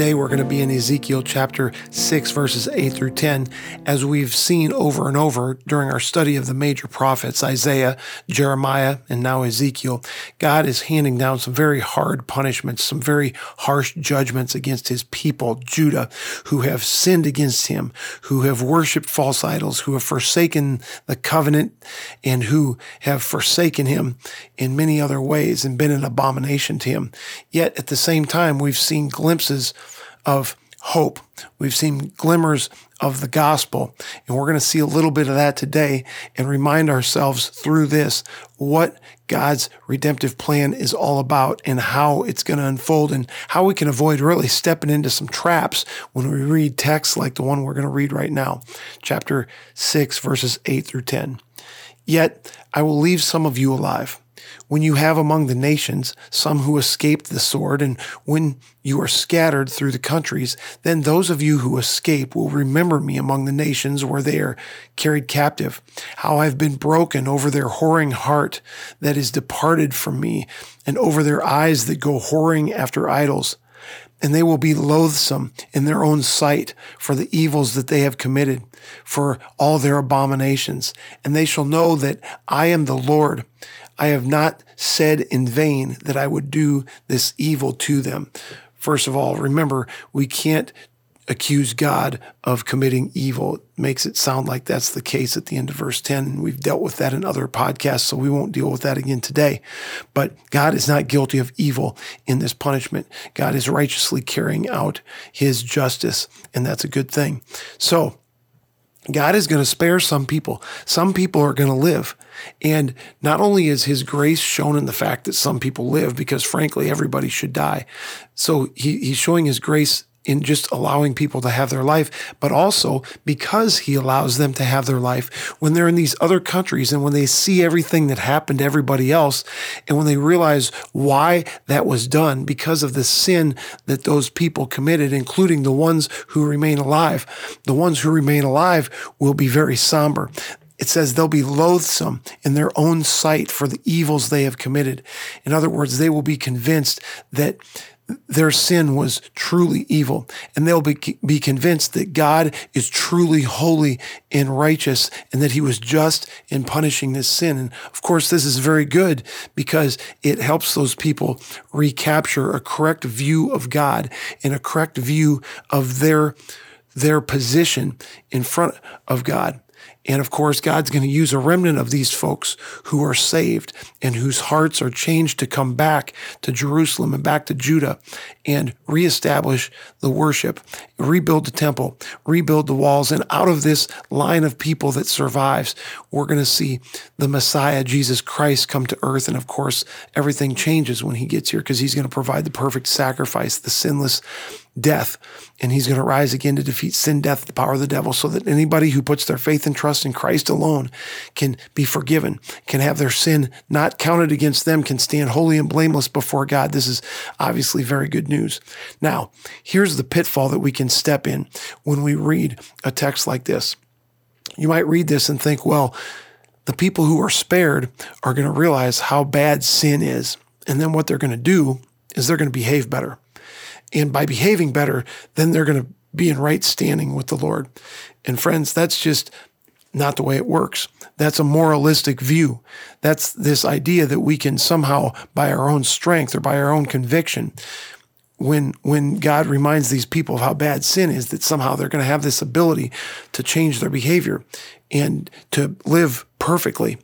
Today we're going to be in Ezekiel chapter 6, verses 8 through 10. As we've seen over and over during our study of the major prophets, Isaiah, Jeremiah, and now Ezekiel, God is handing down some very hard punishments, some very harsh judgments against his people, Judah, who have sinned against him, who have worshiped false idols, who have forsaken the covenant, and who have forsaken him in many other ways and been an abomination to him. Yet at the same time, we've seen glimpses of hope. We've seen glimmers of the gospel, and we're going to see a little bit of that today and remind ourselves through this what God's redemptive plan is all about and how it's going to unfold and how we can avoid really stepping into some traps when we read texts like the one we're going to read right now, chapter 6, verses 8 through 10. Yet I will leave some of you alive when you have among the nations some who escaped the sword, and when you are scattered through the countries, then those of you who escape will remember me among the nations where they are carried captive, how I've been broken over their whoring heart that is departed from me, and over their eyes that go whoring after idols and they will be loathsome in their own sight for the evils that they have committed, for all their abominations. And they shall know that I am the Lord. I have not said in vain that I would do this evil to them. First of all, remember, we can't accuse God of committing evil. It makes it sound like that's the case at the end of verse 10. We've dealt with that in other podcasts, so we won't deal with that again today. But God is not guilty of evil in this punishment. God is righteously carrying out his justice, and that's a good thing. So, God is going to spare some people. Some people are going to live. And not only is his grace shown in the fact that some people live, because frankly, everybody should die. So he, he's showing his grace in just allowing people to have their life, but also because he allows them to have their life when they're in these other countries and when they see everything that happened to everybody else and when they realize why that was done because of the sin that those people committed, including the ones who remain alive. The ones who remain alive will be very somber. It says they'll be loathsome in their own sight for the evils they have committed. In other words, they will be convinced that their sin was truly evil, and they'll be, be convinced that God is truly holy and righteous, and that He was just in punishing this sin. And of course, this is very good because it helps those people recapture a correct view of God and a correct view of their their position in front of God. And of course, God's going to use a remnant of these folks who are saved and whose hearts are changed to come back to Jerusalem and back to Judah and reestablish the worship, rebuild the temple, rebuild the walls. And out of this line of people that survives, we're going to see the Messiah, Jesus Christ, come to earth. And of course, everything changes when he gets here because he's going to provide the perfect sacrifice, the sinless death. And he's going to rise again to defeat sin, death, the power of the devil, so that anybody who puts their faith and trust in Christ alone can be forgiven, can have their sin not counted against them, can stand holy and blameless before God. This is obviously very good news. Now, here's the pitfall that we can step in when we read a text like this. You might read this and think, well, the people who are spared are going to realize how bad sin is. And then what they're going to do is they're going to behave better. And by behaving better, then they're going to be in right standing with the Lord. And friends, that's just not the way it works. That's a moralistic view. That's this idea that we can somehow, by our own strength or by our own conviction, when when God reminds these people of how bad sin is, that somehow they're going to have this ability to change their behavior and to live perfectly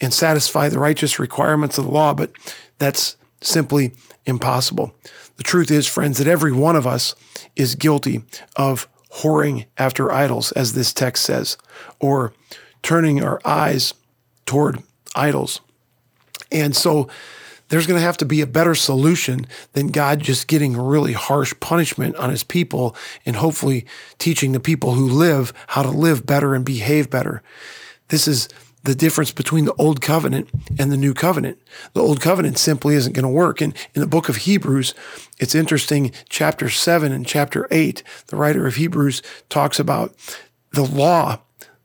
and satisfy the righteous requirements of the law. But that's simply impossible. The truth is, friends, that every one of us is guilty of whoring after idols, as this text says, or turning our eyes toward idols. And so there's going to have to be a better solution than God just getting really harsh punishment on his people and hopefully teaching the people who live how to live better and behave better. This is the difference between the old covenant and the new covenant. The old covenant simply isn't going to work. And in the book of Hebrews, it's interesting, chapter 7 and chapter 8, the writer of Hebrews talks about the law.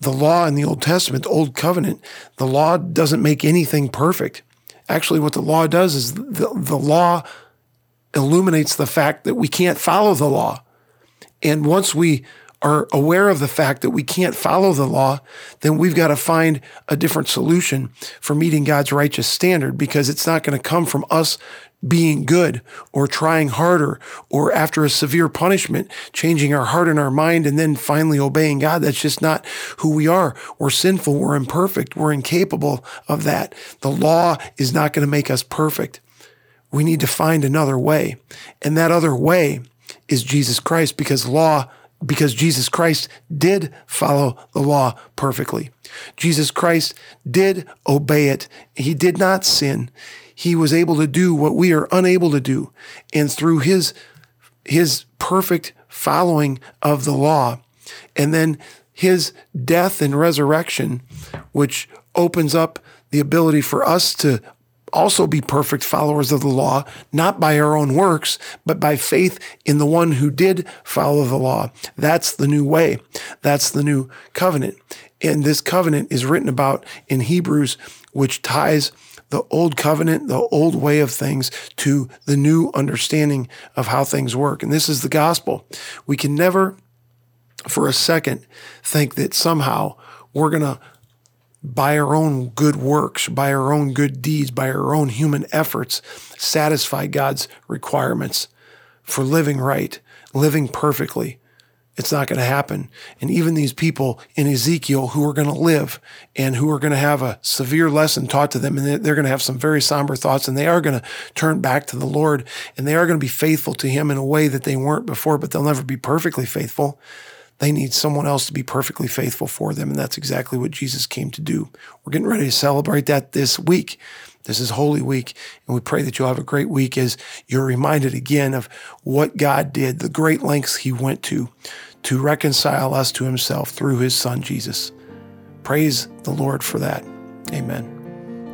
The law in the Old Testament, the Old Covenant, the law doesn't make anything perfect. Actually, what the law does is the, the law illuminates the fact that we can't follow the law. And once we are aware of the fact that we can't follow the law, then we've got to find a different solution for meeting God's righteous standard because it's not going to come from us being good or trying harder or after a severe punishment, changing our heart and our mind and then finally obeying God. That's just not who we are. We're sinful. We're imperfect. We're incapable of that. The law is not going to make us perfect. We need to find another way. And that other way is Jesus Christ because law because Jesus Christ did follow the law perfectly. Jesus Christ did obey it. He did not sin. He was able to do what we are unable to do. And through his, his perfect following of the law, and then his death and resurrection, which opens up the ability for us to also be perfect followers of the law, not by our own works, but by faith in the one who did follow the law. That's the new way. That's the new covenant. And this covenant is written about in Hebrews, which ties the old covenant, the old way of things to the new understanding of how things work. And this is the gospel. We can never for a second think that somehow we're going to by our own good works, by our own good deeds, by our own human efforts, satisfy God's requirements for living right, living perfectly. It's not going to happen. And even these people in Ezekiel who are going to live and who are going to have a severe lesson taught to them, and they're going to have some very somber thoughts, and they are going to turn back to the Lord, and they are going to be faithful to Him in a way that they weren't before, but they'll never be perfectly faithful. They need someone else to be perfectly faithful for them. And that's exactly what Jesus came to do. We're getting ready to celebrate that this week. This is Holy Week, and we pray that you'll have a great week as you're reminded again of what God did, the great lengths He went to to reconcile us to Himself through His Son, Jesus. Praise the Lord for that. Amen.